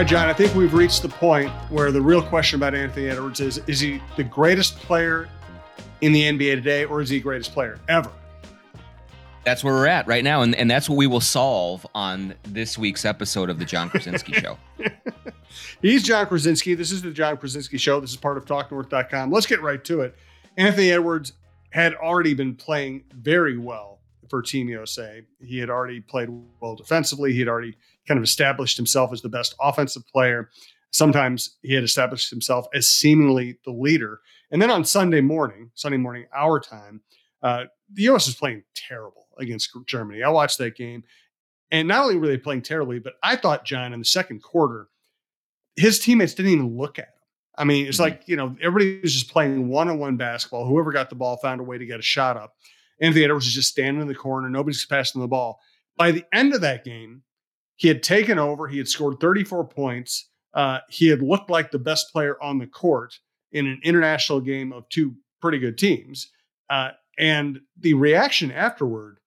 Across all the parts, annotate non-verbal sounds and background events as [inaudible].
Right, John, I think we've reached the point where the real question about Anthony Edwards is is he the greatest player in the NBA today, or is he the greatest player ever? That's where we're at right now. And, and that's what we will solve on this week's episode of the Jon Krawczynski Show. [laughs] He's Jon Krawczynski. This is the Jon Krawczynski Show. This is part of TalkNorth.com. Let's get right to it. Anthony Edwards had already been playing very well for Team USA. He had already played well defensively. He had already kind of established himself as the best offensive player. Sometimes he had established himself as seemingly the leader. And then on Sunday morning, Sunday morning, our time, uh, the U.S. was playing terrible against Germany. I watched that game, and not only were they playing terribly, but I thought John in the second quarter, his teammates didn't even look at him. I mean, it's mm-hmm. like you know everybody was just playing one-on-one basketball. Whoever got the ball found a way to get a shot up. Anthony Edwards was just standing in the corner. Nobody's passing the ball. By the end of that game, he had taken over. He had scored 34 points. Uh, he had looked like the best player on the court in an international game of two pretty good teams. Uh, and the reaction afterward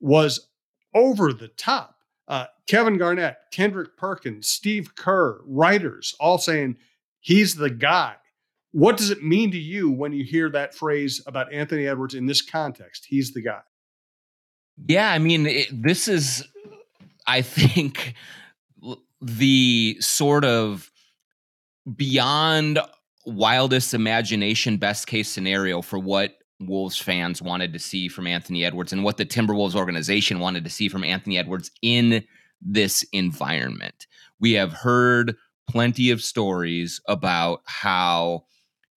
was over the top. Uh, Kevin Garnett, Kendrick Perkins, Steve Kerr, writers all saying he's the guy. What does it mean to you when you hear that phrase about Anthony Edwards in this context? He's the guy. Yeah, I mean, it, this is, I think, the sort of beyond wildest imagination best case scenario for what Wolves fans wanted to see from Anthony Edwards and what the Timberwolves organization wanted to see from Anthony Edwards in this environment. We have heard plenty of stories about how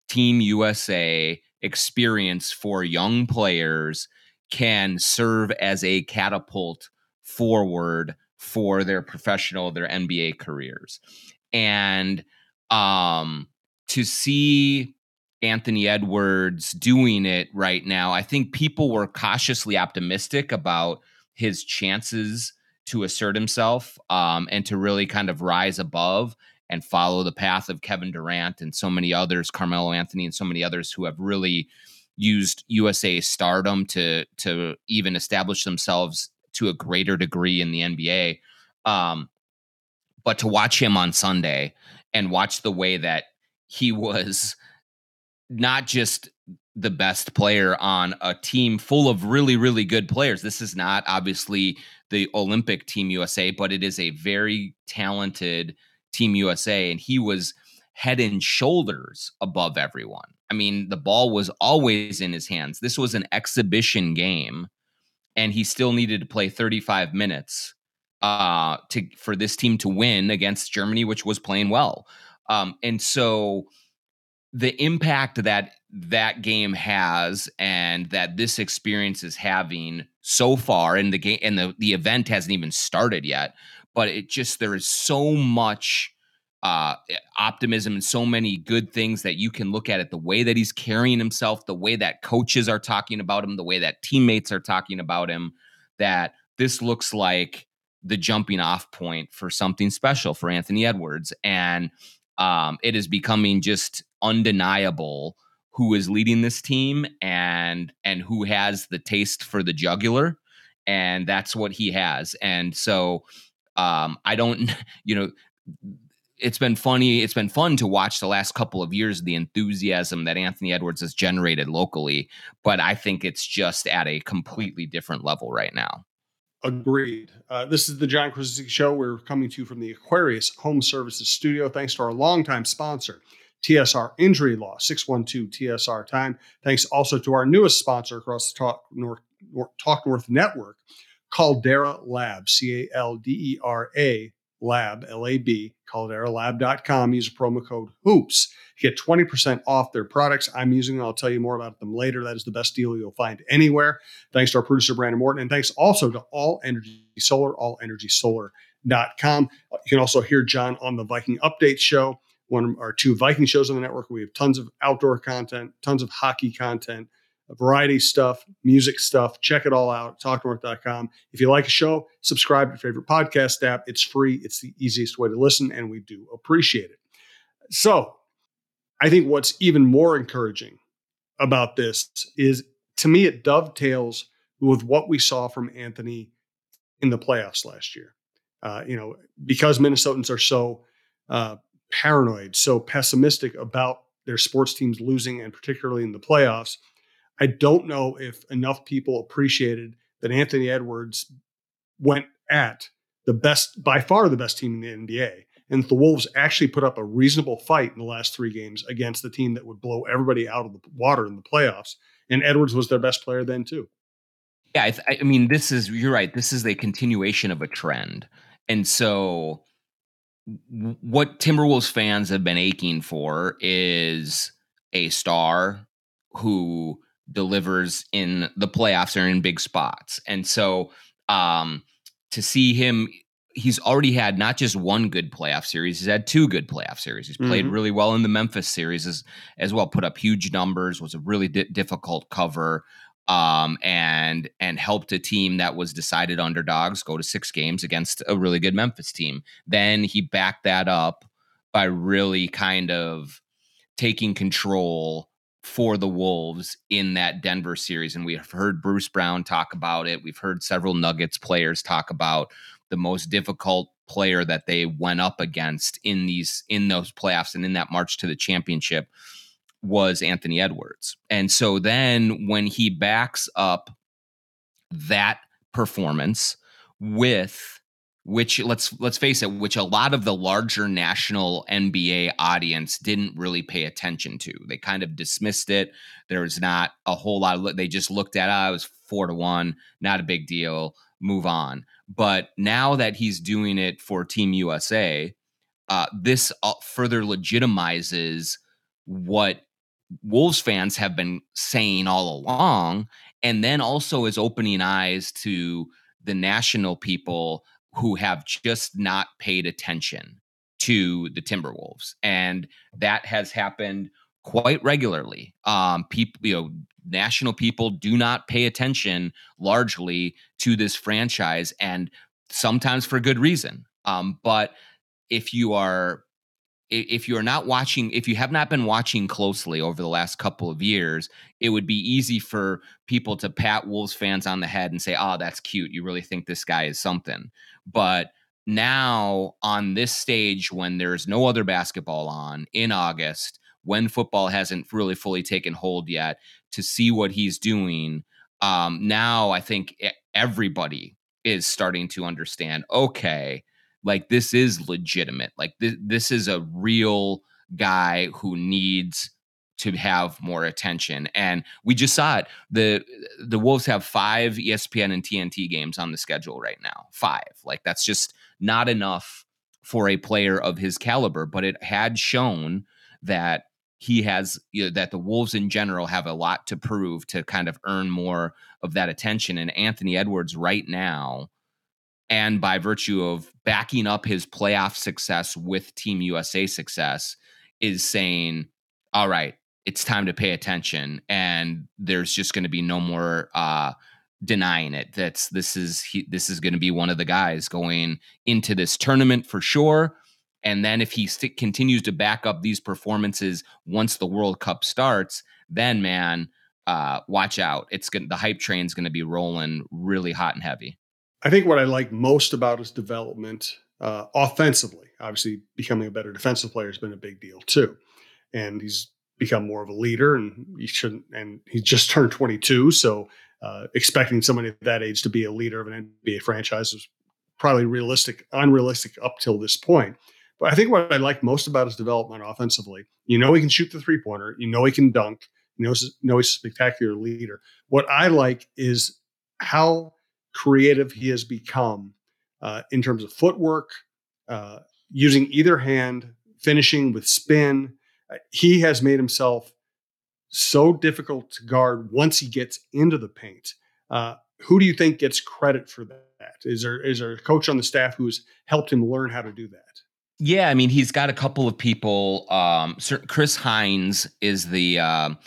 Team USA experience for young players can serve as a catapult forward for their professional their NBA careers. And um to see Anthony Edwards doing it right now, I think people were cautiously optimistic about his chances to assert himself um, and to really kind of rise above and follow the path of Kevin Durant and so many others, Carmelo Anthony and so many others who have really used USA stardom to to even establish themselves to a greater degree in the NBA. Um, but to watch him on Sunday and watch the way that he was not just the best player on a team full of really, really good players. This is not obviously the Olympic Team USA, but it is a very talented Team USA. And he was head and shoulders above everyone. I mean, the ball was always in his hands. This was an exhibition game, and he still needed to play 35 minutes uh, to for this team to win against Germany, which was playing well. Um, and so the impact that that game has and that this experience is having so far and the game and the, the event hasn't even started yet but it just there is so much uh, optimism and so many good things that you can look at it the way that he's carrying himself the way that coaches are talking about him the way that teammates are talking about him that this looks like the jumping off point for something special for Anthony Edwards. And um, it is becoming just undeniable who is leading this team and and who has the taste for the jugular. And that's what he has. And so um i don't [laughs] you know it's been funny it's been fun to watch the last couple of years the enthusiasm that anthony edwards has generated locally but i think it's just at a completely different level right now Agreed. Uh, this is the Jon Krawczynski Show. We're coming to you from the Aquarius Home Services Studio. Thanks to our longtime sponsor, TSR Injury Law, 612 TSR Time. Thanks also to our newest sponsor across the Talk North, Talk North Network, Caldera Lab, C A L D E R A Lab, L A B, calderalab.com. Use promo code HOOPS. Get 20% off their products. I'm using them. I'll tell you more about them later. That is the best deal you'll find anywhere. Thanks to our producer, Brandon Morton. And thanks also to All Energy Solar, allenergysolar.com. You can also hear John on the Viking Update Show one of our two Viking shows on the network. We have tons of outdoor content, tons of hockey content, variety stuff, music stuff. Check it all out, talknorth.com. If you like a show, subscribe to your favorite podcast app. It's free, it's the easiest way to listen, and we do appreciate it. So, I think what's even more encouraging about this is to me, it dovetails with what we saw from Anthony in the playoffs last year. Uh, you know, because Minnesotans are so uh, paranoid, so pessimistic about their sports teams losing, and particularly in the playoffs. I don't know if enough people appreciated that Anthony Edwards went at the best, by far the best team in the NBA. And the Wolves actually put up a reasonable fight in the last three games against the team that would blow everybody out of the water in the playoffs. And Edwards was their best player then, too. Yeah, I, th- I mean, this is, you're right. This is a continuation of a trend. And so what Timberwolves fans have been aching for is a star who delivers in the playoffs or in big spots. And so um, to see him, he's already had not just one good playoff series, he's had two good playoff series. He's played mm-hmm. really well in the Memphis series as, as well, put up huge numbers, was a really di- difficult cover um, and and helped a team that was decided underdogs go to six games against a really good Memphis team. Then he backed that up by really kind of taking control for the Wolves in that Denver series. And we've heard Bruce Brown talk about it. We've heard several Nuggets players talk about the most difficult player that they went up against in these in those playoffs and in that march to the championship was Anthony Edwards. And so then when he backs up that performance with which let's let's face it which a lot of the larger national NBA audience didn't really pay attention to. They kind of dismissed it. There was not a whole lot of they just looked at oh, it was 4 to 1, not a big deal, move on. But now that he's doing it for Team USA, uh, this uh, further legitimizes what Wolves fans have been saying all along, and then also is opening eyes to the national people who have just not paid attention to the Timberwolves, and that has happened quite regularly. Um, people, you know, national people do not pay attention largely to this franchise, and sometimes for good reason. Um, but if you are if you're not watching, if you have not been watching closely over the last couple of years, it would be easy for people to pat Wolves fans on the head and say, "Oh, that's cute. You really think this guy is something." But now on this stage when there's no other basketball on in August, when football hasn't really fully taken hold yet, to see what he's doing, um, now I think everybody is starting to understand. Okay, like this is legitimate. Like this this is a real guy who needs to have more attention. And we just saw it. The the Wolves have five ESPN and TNT games on the schedule right now. Five. Like that's just not enough for a player of his caliber, but it had shown that he has you know, that the Wolves in general have a lot to prove to kind of earn more of that attention. And Anthony Edwards right now and by virtue of backing up his playoff success with Team USA success, is saying, all right, it's time to pay attention. And there's just going to be no more uh, denying it. That's this is he, this is going to be one of the guys going into this tournament for sure. And then if he st- continues to back up these performances once the World Cup starts, then man, uh, watch out. It's going the hype train's going to be rolling really hot and heavy. I think what I like most about his development uh, offensively, obviously becoming a better defensive player has been a big deal too, and he's become more of a leader. And he shouldn't. And he just turned 22, so uh, expecting somebody at that age to be a leader of an NBA franchise is probably realistic, unrealistic up till this point. But I think what I like most about his development offensively, you know, he can shoot the three pointer, you know, he can dunk, you know, know he's a spectacular leader. What I like is how creative he has become uh, in terms of footwork, uh, using either hand, finishing with spin. He has made himself so difficult to guard once he gets into the paint. Uh, who do you think gets credit for that? Is there is there a coach on the staff who's helped him learn how to do that? Yeah, I mean, he's got a couple of people. Um, Chris Hines is the um,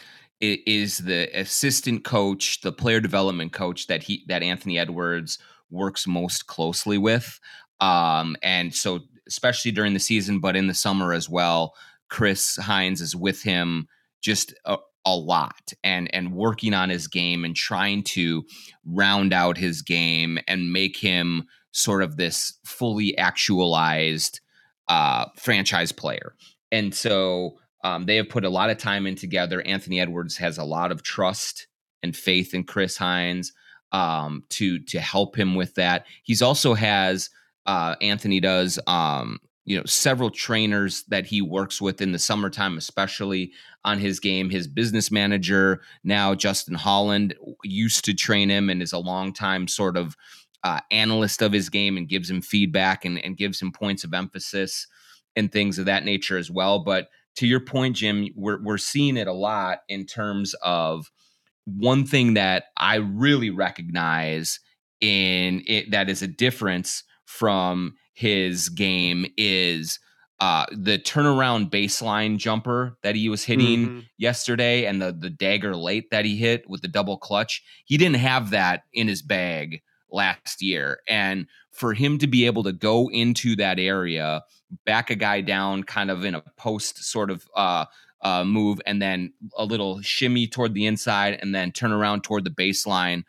is the assistant coach, the player development coach that he that Anthony Edwards works most closely with. Um, and so especially during the season, but in the summer as well, Chris Hines is with him just a, a lot and and working on his game and trying to round out his game and make him sort of this fully actualized uh, franchise player. And so um, they have put a lot of time in together. Anthony Edwards has a lot of trust and faith in Chris Hines um, to to help him with that. He's also has uh, Anthony does um, you know several trainers that he works with in the summertime, especially on his game. His business manager now, Justin Holland, used to train him and is a long time sort of uh, analyst of his game and gives him feedback and, and gives him points of emphasis and things of that nature as well. But to your point, Jim, we're we're seeing it a lot in terms of one thing that I really recognize in it that is a difference from his game is uh, the turnaround baseline jumper that he was hitting mm-hmm. yesterday and the the dagger late that he hit with the double clutch. He didn't have that in his bag last year. And for him to be able to go into that area, back a guy down kind of in a post sort of uh, uh, move, and then a little shimmy toward the inside, and then turn around toward the baseline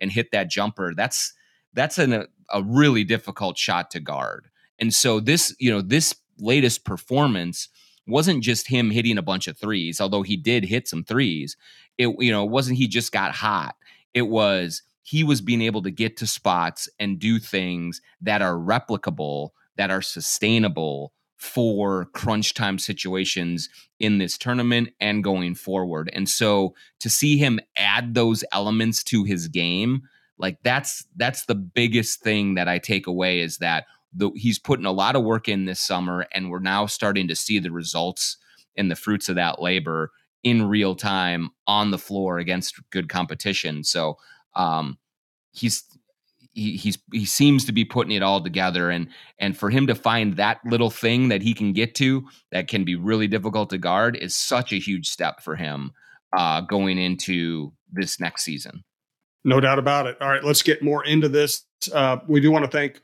and hit that jumper. That's that's an, a, really difficult shot to guard. And so this, you know, this latest performance wasn't just him hitting a bunch of threes, although he did hit some threes. It, you know, wasn't he just got hot. It was he was being able to get to spots and do things that are replicable, that are sustainable for crunch time situations in this tournament and going forward. And so to see him add those elements to his game, like that's that's the biggest thing that I take away is that the, he's putting a lot of work in this summer and we're now starting to see the results and the fruits of that labor in real time on the floor against good competition. So um, he's he, he's he seems to be putting it all together and and for him to find that little thing that he can get to that can be really difficult to guard is such a huge step for him uh, going into this next season. No doubt about it. All right, let's get more into this. Uh, we do want to thank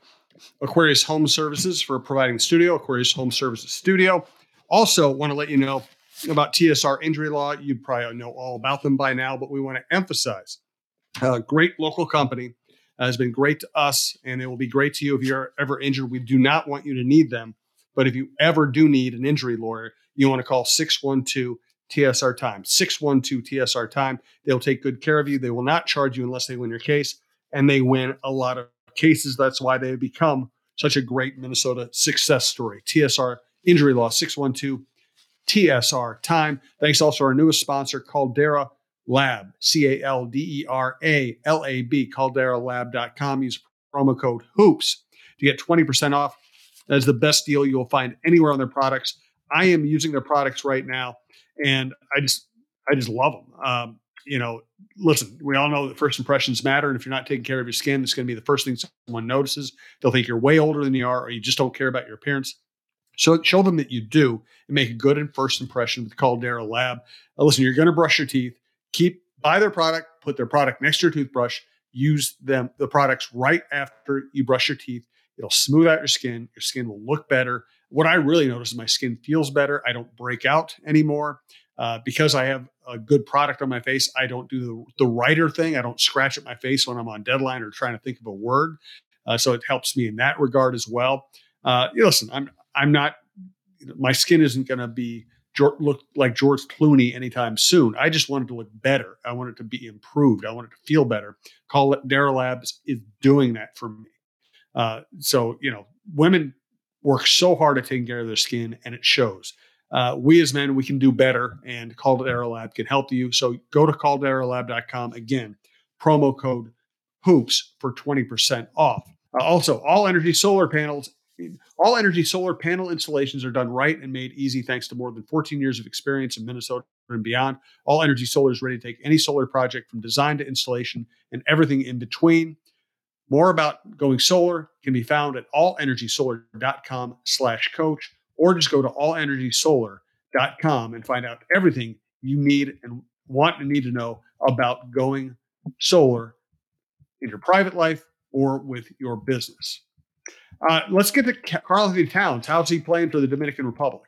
Aquarius Home Services for providing the studio, Aquarius Home Services Studio. Also, want to let you know about TSR Injury Law. You probably know all about them by now, but we want to emphasize a great local company uh, has been great to us, and it will be great to you if you're ever injured. We do not want you to need them, but if you ever do need an injury lawyer, you want to call 612 TSR Time. 612 TSR Time. They'll take good care of you. They will not charge you unless they win your case, and they win a lot of cases. That's why they have become such a great Minnesota success story. TSR Injury Law 612 TSR Time. Thanks also our newest sponsor, Caldera Lab, C A L D E R A L A B, calderalab.com. Use promo code HOOPS to get 20% off. That is the best deal you will find anywhere on their products. I am using their products right now, and I just I just love them. Um, you know, listen, we all know that first impressions matter, and if you're not taking care of your skin, it's going to be the first thing someone notices. They'll think you're way older than you are, or you just don't care about your appearance. So show them that you do, and make a good and first impression with Caldera Lab. Listen, you're going to brush your teeth keep buy their product, put their product next to your toothbrush, use them the products right after you brush your teeth. It'll smooth out your skin. Your skin will look better. What I really notice is my skin feels better. I don't break out anymore. Uh, because I have a good product on my face, I don't do the, the writer thing. I don't scratch at my face when I'm on deadline or trying to think of a word. Uh, so it helps me in that regard as well. Uh, listen, I'm I'm not. My skin isn't going to be look like George Clooney anytime soon. I just wanted to look better. I wanted to be improved. I wanted to feel better. Caldera Labs is doing that for me. Uh, so you know, women work so hard at taking care of their skin, and it shows. Uh, we as men, we can do better, and Caldera Lab can help you. So go to calderalab.com again. Promo code hoops for 20% off. Uh, also, all energy solar panels all energy solar panel installations are done right and made easy thanks to more than 14 years of experience in Minnesota and beyond. All Energy Solar is ready to take any solar project from design to installation and everything in between. More about going solar can be found at allenergysolar.com slash coach or just go to allenergysolar.com and find out everything you need and want and need to know about going solar in your private life or with your business. Uh, let's get to Karl-Anthony Towns. How's he playing for the Dominican Republic?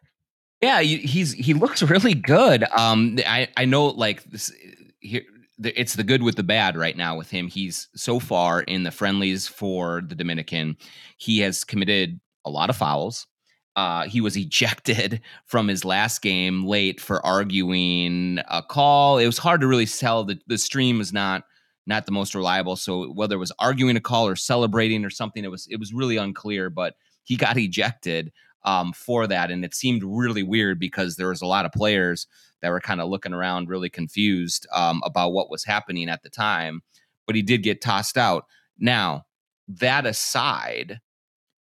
Yeah, he's he looks really good. Um, I I know like this here. It's the good with the bad right now with him. He's so far in the friendlies for the Dominican. He has committed a lot of fouls. uh, he was [laughs] ejected from his last game late for arguing a call. It was hard to really tell. The, the stream is not not the most reliable. So whether it was arguing a call or celebrating or something, it was it was really unclear. But he got [laughs] ejected um, for that, and it seemed really weird because there was a lot of players that were kind of looking around, really confused um, about what was happening at the time. But he did get tossed out. Now that aside,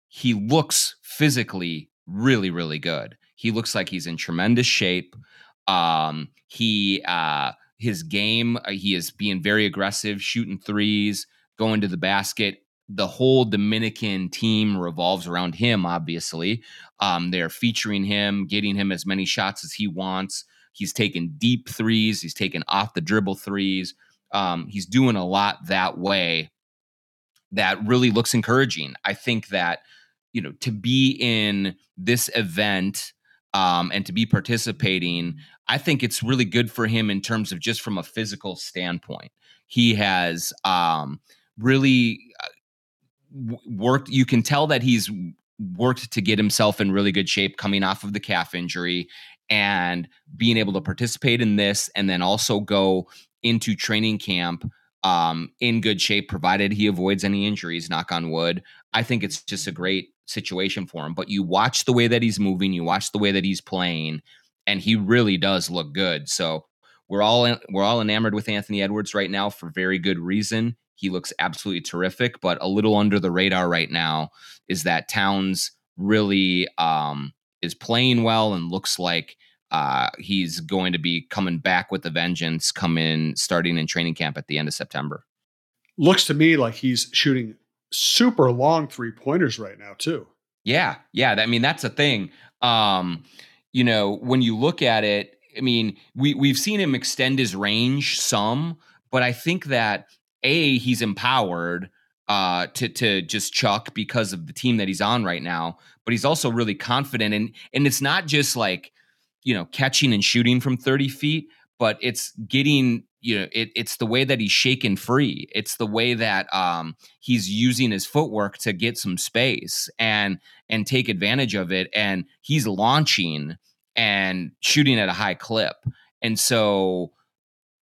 he looks physically really, really good. He looks like he's in tremendous shape. Um, he uh, his game, uh, he is being very aggressive, shooting threes, going to the basket. The whole Dominican team revolves around him. Obviously, um, they're featuring him, getting him as many shots as he wants. He's taking deep threes. He's taking off the dribble threes. Um, he's doing a lot that way. That really looks encouraging. I think that you know to be in this event um, and to be participating i think it's really good for him in terms of just from a physical standpoint he has um, really uh, worked you can tell that he's worked to get himself in really good shape coming off of the calf injury and being able to participate in this and then also go into training camp um, in good shape, provided he avoids any injuries, knock on wood. I think it's just a great situation for him. But you watch the way that he's moving, you watch the way that he's playing, and he really does look good. So we're all we're all enamored with Anthony Edwards right now for very good reason. He looks absolutely terrific, but a little under the radar right now is that Towns really um, is playing well and looks like uh, he's going to be coming back with a vengeance, coming starting in training camp at the end of September. Looks to me like he's shooting super long three pointers right now too. Yeah, yeah. I mean, that's a thing. Um, you know, when you look at it, I mean, we we've seen him extend his range some, but I think that a he's empowered uh, to to just chuck because of the team that he's on right now, but he's also really confident. And and it's not just like you know catching and shooting from 30 feet but it's getting you know it, it's the way that he's shaken free. It's the way that um, he's using his footwork to get some space and and take advantage of it. And he's launching and shooting at a high clip. And so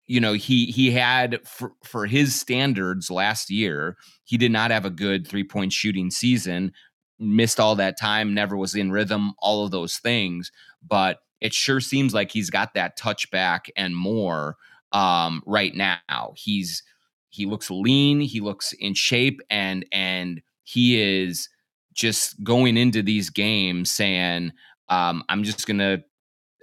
you know he he had for, for his standards last year he did not have a good three point shooting season missed all that time never was in rhythm all of those things but it sure seems like he's got that touch back and more um, right now. He's he looks lean, he looks in shape, and and he is just going into these games saying, um, "I'm just gonna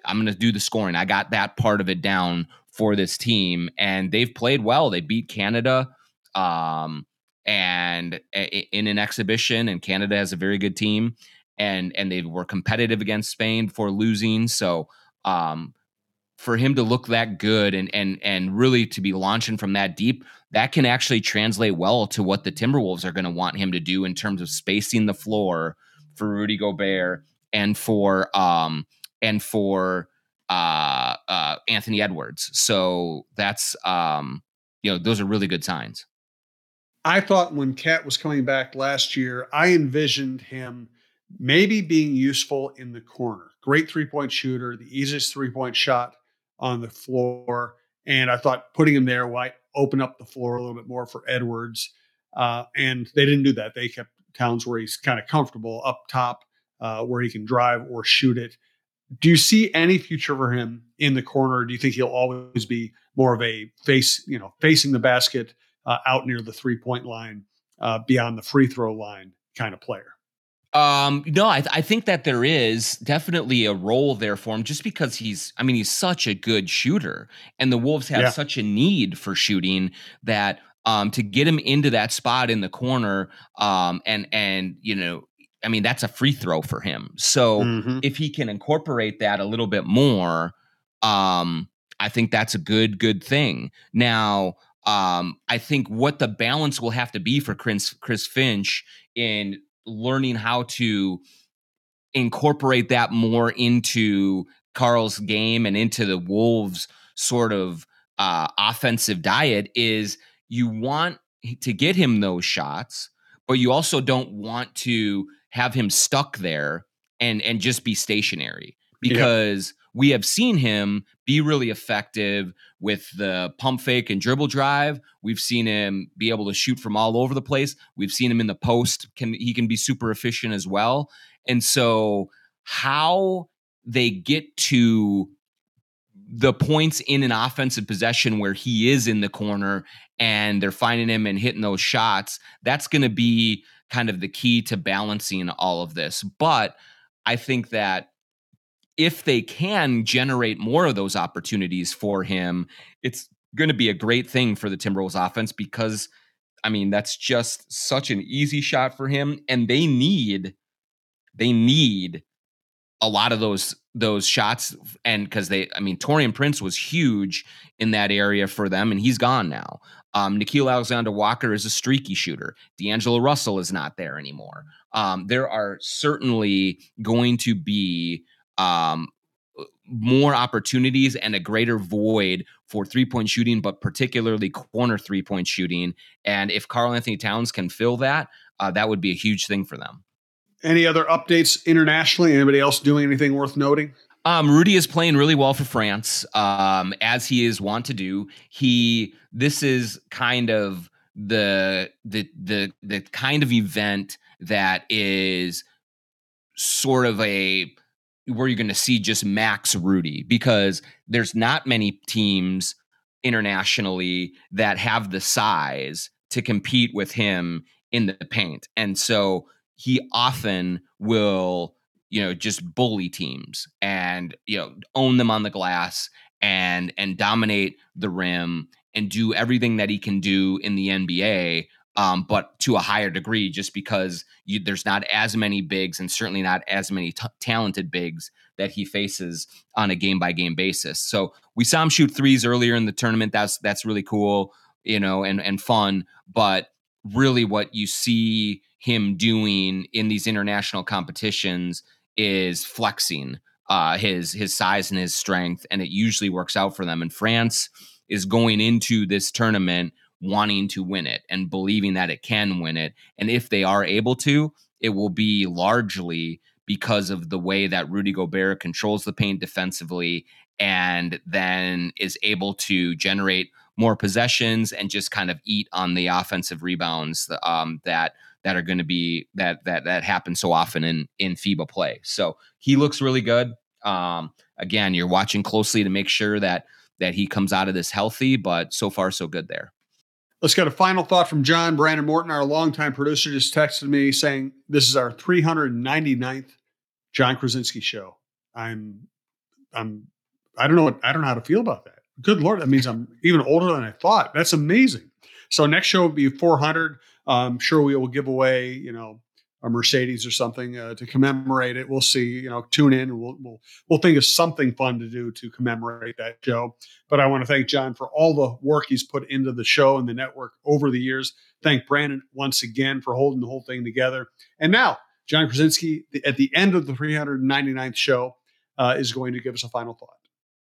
I'm gonna do the scoring. I got that part of it down for this team, and they've played well. They beat Canada." Um, and in an exhibition and Canada has a very good team and and they were competitive against Spain before losing. So um, for him to look that good and and and really to be launching from that deep, that can actually translate well to what the Timberwolves are going to want him to do in terms of spacing the floor for Rudy Gobert and for um and for uh, uh, Anthony Edwards. So that's um, you know those are really good signs. I thought when KAT was coming back last year, I envisioned him maybe being useful in the corner. Great three point shooter, the easiest three point shot on the floor. And I thought putting him there might open up the floor a little bit more for Edwards. Uh, and they didn't do that. They kept Towns where he's kind of comfortable up top, uh, where he can drive or shoot it. Do you see any future for him in the corner? Do you think he'll always be more of a face, you know, facing the basket uh, out near the three point line, uh, beyond the free throw line kind of player? Um, no, I, th- I think that there is definitely a role there for him just because he's, I mean, he's such a good shooter and the Wolves have yeah. such a need for shooting that, um, to get him into that spot in the corner, um, and, and, you know, I mean, that's a free throw for him. So mm-hmm. if he can incorporate that a little bit more, um, I think that's a good, good thing. Now, um, I think what the balance will have to be for Chris, Chris Finch in learning how to incorporate that more into Karl's game and into the Wolves sort of uh, offensive diet is you want to get him those shots, but you also don't want to have him stuck there and and just be stationary because we have seen him be really effective with the pump fake and dribble drive. We've seen him be able to shoot from all over the place. We've seen him in the post. Can he can be super efficient as well. And so how they get to the points in an offensive possession where he is in the corner and they're finding him and hitting those shots, that's going to be kind of the key to balancing all of this. But I think that if they can generate more of those opportunities for him, it's going to be a great thing for the Timberwolves offense because I mean, that's just such an easy shot for him and they need they need a lot of those those shots and because they i mean Taurean Prince was huge in that area for them and he's gone now um Nickeil Alexander Walker is a streaky shooter D'Angelo Russell is not there anymore um there are certainly going to be um more opportunities and a greater void for three point shooting, but particularly corner three point shooting. And if Karl Anthony Towns can fill that, uh, that would be a huge thing for them. Any other updates internationally? Anybody else doing anything worth noting? Um, Rudy is playing really well for France, um, as he is wont to do. He this is kind of the the the the kind of event that is sort of a where you're going to see just max Rudy because there's not many teams internationally that have the size to compete with him in the paint. And so he often will, you know, just bully teams and, you know, own them on the glass and and dominate the rim and do everything that he can do in the NBA um, but to a higher degree, just because you, there's not as many bigs and certainly not as many t- talented bigs that he faces on a game by game basis. So we saw him shoot threes earlier in the tournament. That's that's really cool, you know, and and fun. But really, what you see him doing in these international competitions is flexing uh, his his size and his strength, and it usually works out for them. And France is going into this tournament wanting to win it and believing that it can win it. And if they are able to, it will be largely because of the way that Rudy Gobert controls the paint defensively and then is able to generate more possessions and just kind of eat on the offensive rebounds um, that that are going to be that that that happen so often in in FIBA play. So he looks really good. Um, again, you're watching closely to make sure that that he comes out of this healthy, but so far so good there. Let's get a final thought from John Brandon Morton, our longtime producer, just texted me saying this is our 399th Jon Krawczynski show. I'm, I'm, I don't know what I don't know how to feel about that. Good lord, that means I'm even older than I thought. That's amazing. So next show will be 400. I'm sure we will give away, you know, a Mercedes or something uh, to commemorate it. We'll see. You know, tune in. We'll we'll we'll think of something fun to do to commemorate that show. But I want to thank John for all the work he's put into the show and the network over the years. Thank Brandon once again for holding the whole thing together. And now, Jon Krawczynski, at the end of the 399th show, uh, is going to give us a final thought.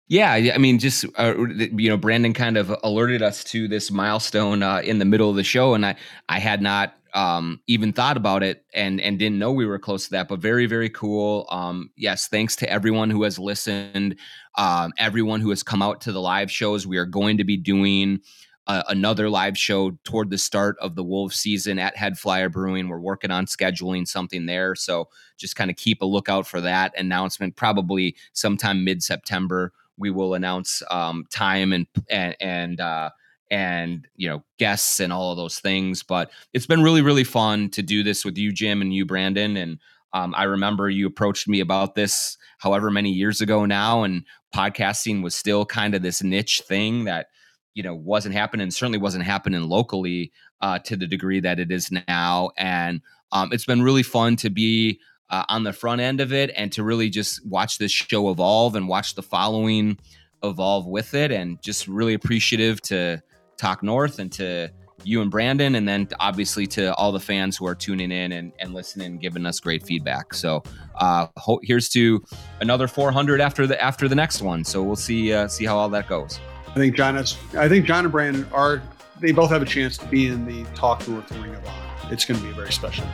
Yeah, I mean, just uh, you know, Brandon kind of alerted us to this milestone uh, in the middle of the show, and I I had not um, even thought about it and and didn't know we were close to that. But very very cool. Um, yes, thanks to everyone who has listened, um, everyone who has come out to the live shows. We are going to be doing. Uh, another live show toward the start of the Wolves season at HeadFlyer Brewing. We're working on scheduling something there. So just kind of keep a lookout for that announcement. Probably sometime mid September, we will announce um, time and and, and uh, and you know guests and all of those things but it's been really really fun to do this with you jim and you brandon and um, i remember you approached me about this however many years ago now and podcasting was still kind of this niche thing that you know wasn't happening certainly wasn't happening locally uh, to the degree that it is now and um, it's been really fun to be uh, on the front end of it and to really just watch this show evolve and watch the following evolve with it and just really appreciative to Talk North and to you and Brandon, and then obviously to all the fans who are tuning in and, and listening and giving us great feedback. So uh, ho- here's to another 400 after the after the next one. So we'll see uh, see how all that goes. I think John is. I think John and Brandon are. They both have a chance to be in the Talk North Ring of Honor. It's going to be a very special.